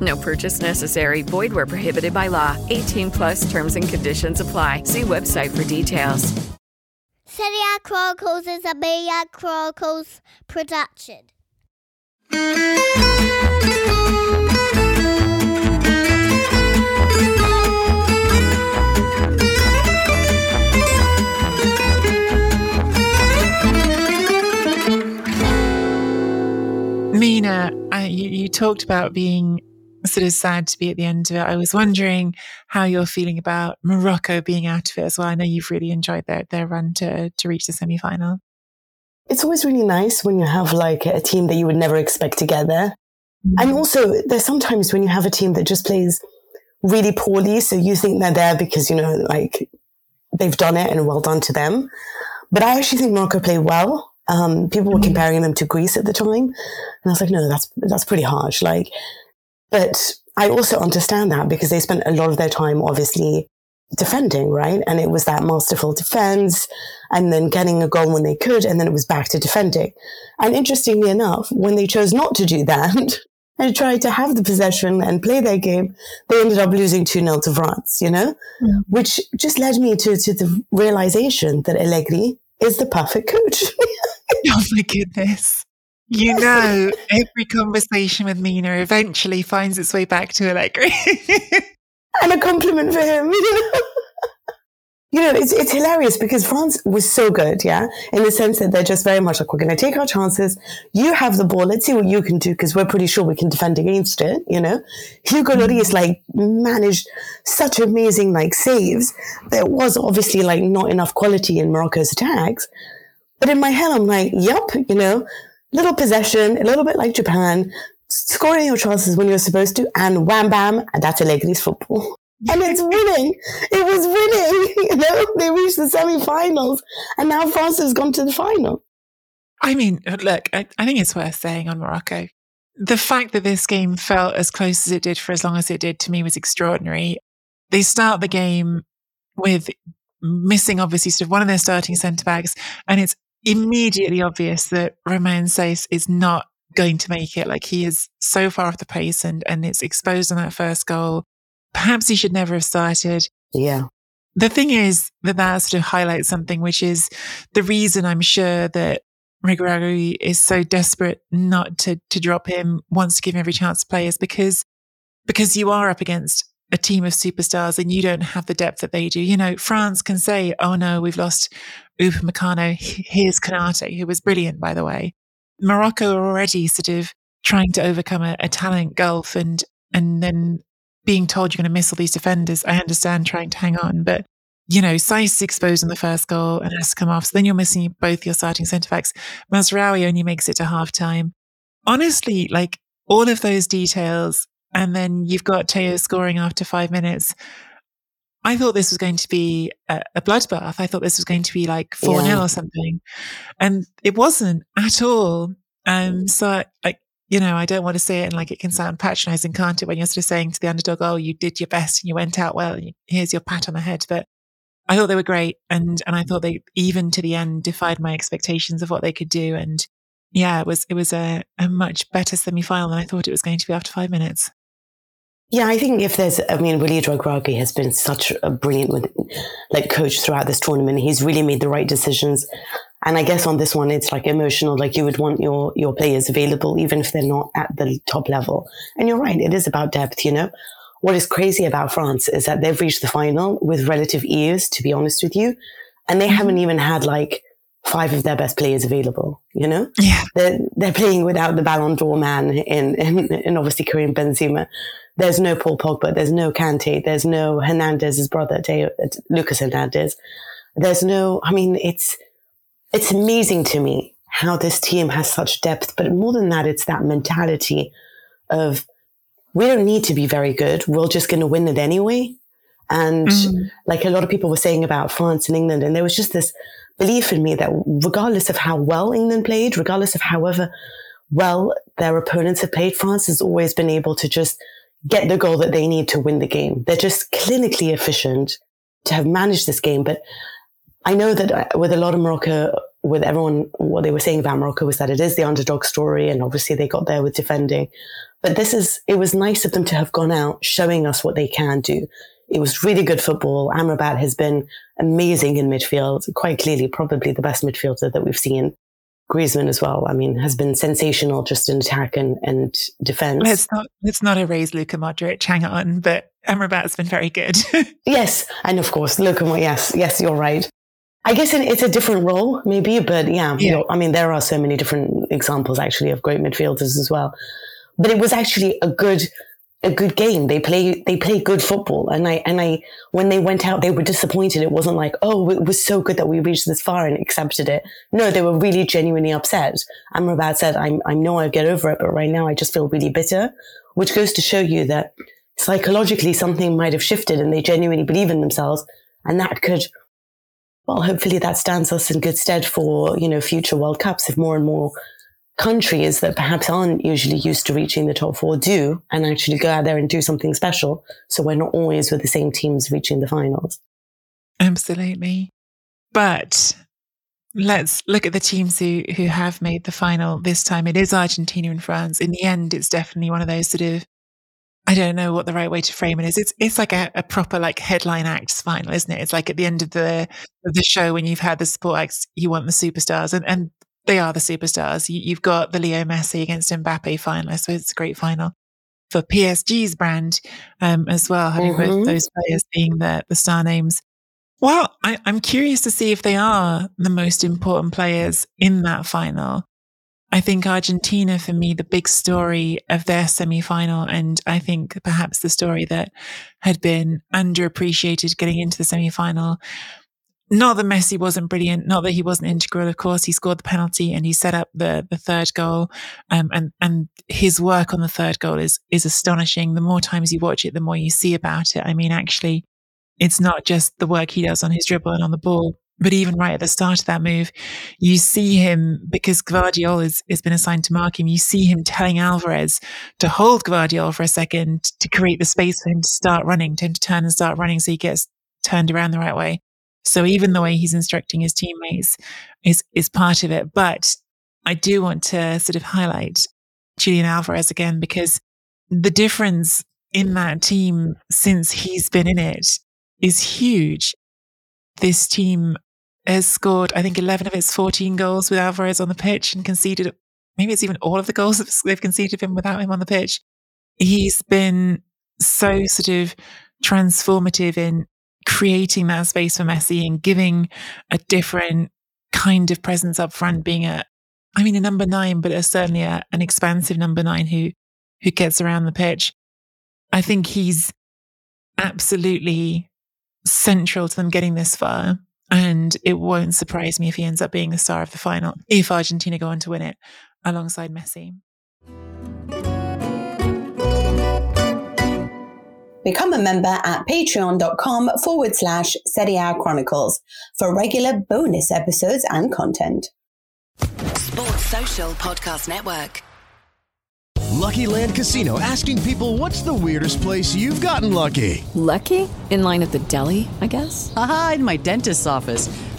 No purchase necessary. Void where prohibited by law. 18 plus terms and conditions apply. See website for details. Zodiac Chronicles is a Maniac Chronicles production. Mina, I, you, you talked about being sort of sad to be at the end of it. I was wondering how you're feeling about Morocco being out of it as well. I know you've really enjoyed their, their run to, to reach the semi final. It's always really nice when you have like a team that you would never expect together. Mm-hmm. And also, there's sometimes when you have a team that just plays really poorly. So you think they're there because, you know, like they've done it and well done to them. But I actually think Morocco played well. Um, people were mm-hmm. comparing them to Greece at the time. And I was like, no, that's, that's pretty harsh. Like, but I also understand that because they spent a lot of their time obviously defending, right? And it was that masterful defense and then getting a goal when they could. And then it was back to defending. And interestingly enough, when they chose not to do that and tried to have the possession and play their game, they ended up losing 2 0 to France, you know, yeah. which just led me to, to the realization that Allegri is the perfect coach. oh my goodness. You know, every conversation with Mina eventually finds its way back to Allegri. and a compliment for him. you know, it's, it's hilarious because France was so good, yeah, in the sense that they're just very much like, we're going to take our chances. You have the ball. Let's see what you can do because we're pretty sure we can defend against it, you know? Hugo mm. Lloris, like, managed such amazing, like, saves. There was obviously, like, not enough quality in Morocco's attacks. But in my head, I'm like, yep, you know, little possession, a little bit like Japan, scoring your chances when you're supposed to, and wham bam, and that's Allegri's football. And it's winning. It was winning. You know, they reached the semi-finals, and now France has gone to the final. I mean, look, I, I think it's worth saying on Morocco. The fact that this game felt as close as it did for as long as it did to me was extraordinary. They start the game with missing, obviously, sort of one of their starting centre backs, and it's immediately obvious that Romain Saïss is not going to make it. Like he is so far off the pace and, and it's exposed on that first goal. Perhaps he should never have started. Yeah. The thing is that that sort of highlights something, which is the reason I'm sure that Regragui is so desperate not to, to drop him, wants to give him every chance to play is because, because you are up against a team of superstars and you don't have the depth that they do. You know, France can say, oh no, we've lost Upamecano. Here's Konate, who was brilliant, by the way. Morocco are already sort of trying to overcome a, a talent gulf and, and then being told you're going to miss all these defenders. I understand trying to hang on, but you know, Saïss exposed in the first goal and has to come off. So then you're missing both your starting centre backs. Mazraoui only makes it to half time. Honestly, like all of those details and then you've got Theo scoring after five minutes. I thought this was going to be a, a bloodbath. I thought this was going to be like 4 0 yeah. or something. And it wasn't at all. Um, so, like, you know, I don't want to say it and like it can sound patronizing, can't it? When you're sort of saying to the underdog, oh, you did your best and you went out well, and here's your pat on the head. But I thought they were great. And, and I thought they, even to the end, defied my expectations of what they could do. And yeah, it was, it was a, a much better semi final than I thought it was going to be after five minutes. Yeah, I think if there's, I mean, Walid Regragui has been such a brilliant like coach throughout this tournament. He's really made the right decisions. And I guess on this one, it's like emotional, like you would want your, your players available, even if they're not at the top level. And you're right. It is about depth, you know? What is crazy about France is that they've reached the final with relative ease, to be honest with you. And they mm-hmm. haven't even had like five of their best players available, you know? Yeah. They're, they're playing without the Ballon d'Or man in, in, in obviously Karim Benzema. There's no Paul Pogba. There's no Kante. There's no Hernandez's brother, Lucas Hernandez. There's no, I mean, it's, it's amazing to me how this team has such depth. But more than that, it's that mentality of we don't need to be very good. We're just going to win it anyway. And mm. like a lot of people were saying about France and England, and there was just this belief in me that regardless of how well England played, regardless of however well their opponents have played, France has always been able to just get the goal that they need to win the game. They're just clinically efficient to have managed this game. But I know that uh, with a lot of Morocco, with everyone, what they were saying about Morocco was that it is the underdog story. And obviously they got there with defending. But this is, it was nice of them to have gone out showing us what they can do. It was really good football. Amrabat has been amazing in midfield, quite clearly, probably the best midfielder that we've seen. Griezmann as well. I mean, has been sensational just in attack and, and defense. Let's not let's not erase Luka Modric. Hang on, but Amrabat's been very good. yes, and of course, Luka. Yes, yes, you're right. I guess it's a different role, maybe, but yeah, yeah. You know, I mean, there are so many different examples actually of great midfielders as well. But it was actually a good, a good game. They play, they play good football. And I, and I, when they went out, they were disappointed. It wasn't like, oh, it was so good that we reached this far and accepted it. No, they were really genuinely upset. Amrabat said, I'm, I know I'll get over it, but right now I just feel really bitter, which goes to show you that psychologically something might have shifted and they genuinely believe in themselves. And that could well, hopefully that stands us in good stead for, you know, future World Cups if more and more countries that perhaps aren't usually used to reaching the top four do and actually go out there and do something special. So we're not always with the same teams reaching the finals. Absolutely. But let's look at the teams who, who have made the final this time. It is Argentina and France. In the end, it's definitely one of those sort of I don't know what the right way to frame it is. It's it's like a, a, proper like headline acts final, isn't it? It's like at the end of the of the show when you've had the support acts, you want the superstars, and and they are the superstars. You, have got the Leo Messi against Mbappe final, so it's a great final for PSG's brand um, as well. Having mm-hmm. both those players being the the star names. Well, I, I'm curious to see if they are the most important players in that final. I think Argentina, for me, the big story of their semi final, and I think perhaps the story that had been underappreciated getting into the semi final. Not that Messi wasn't brilliant, not that he wasn't integral. Of course, he scored the penalty and he set up the the third goal, um, and and his work on the third goal is is astonishing. The more times you watch it, the more you see about it. I mean, actually, it's not just the work he does on his dribble and on the ball, but even right at the start of that move, you see him because Gvardiol has, has been assigned to mark him. You see him telling Alvarez to hold Gvardiol for a second to create the space for him to start running, to him to turn and start running so he gets turned around the right way. So even the way he's instructing his teammates is, is part of it. But I do want to sort of highlight Julian Alvarez again because the difference in that team since he's been in it is huge. This team has scored, I think, 11 of its 14 goals with Alvarez on the pitch and conceded, maybe it's even all of the goals they've conceded him without him on the pitch. He's been so sort of transformative in creating that space for Messi and giving a different kind of presence up front, being a, I mean, a number nine, but a, certainly a, an expansive number nine who, who gets around the pitch. I think he's absolutely central to them getting this far. And it won't surprise me if he ends up being the star of the final, if Argentina go on to win it alongside Messi. Become a member at patreon.com forward slash Serie Chronicles for regular bonus episodes and content. Sports Social Podcast Network. Lucky Land Casino asking people what's the weirdest place you've gotten lucky? Lucky? In line at the deli, I guess? Aha, in my dentist's office.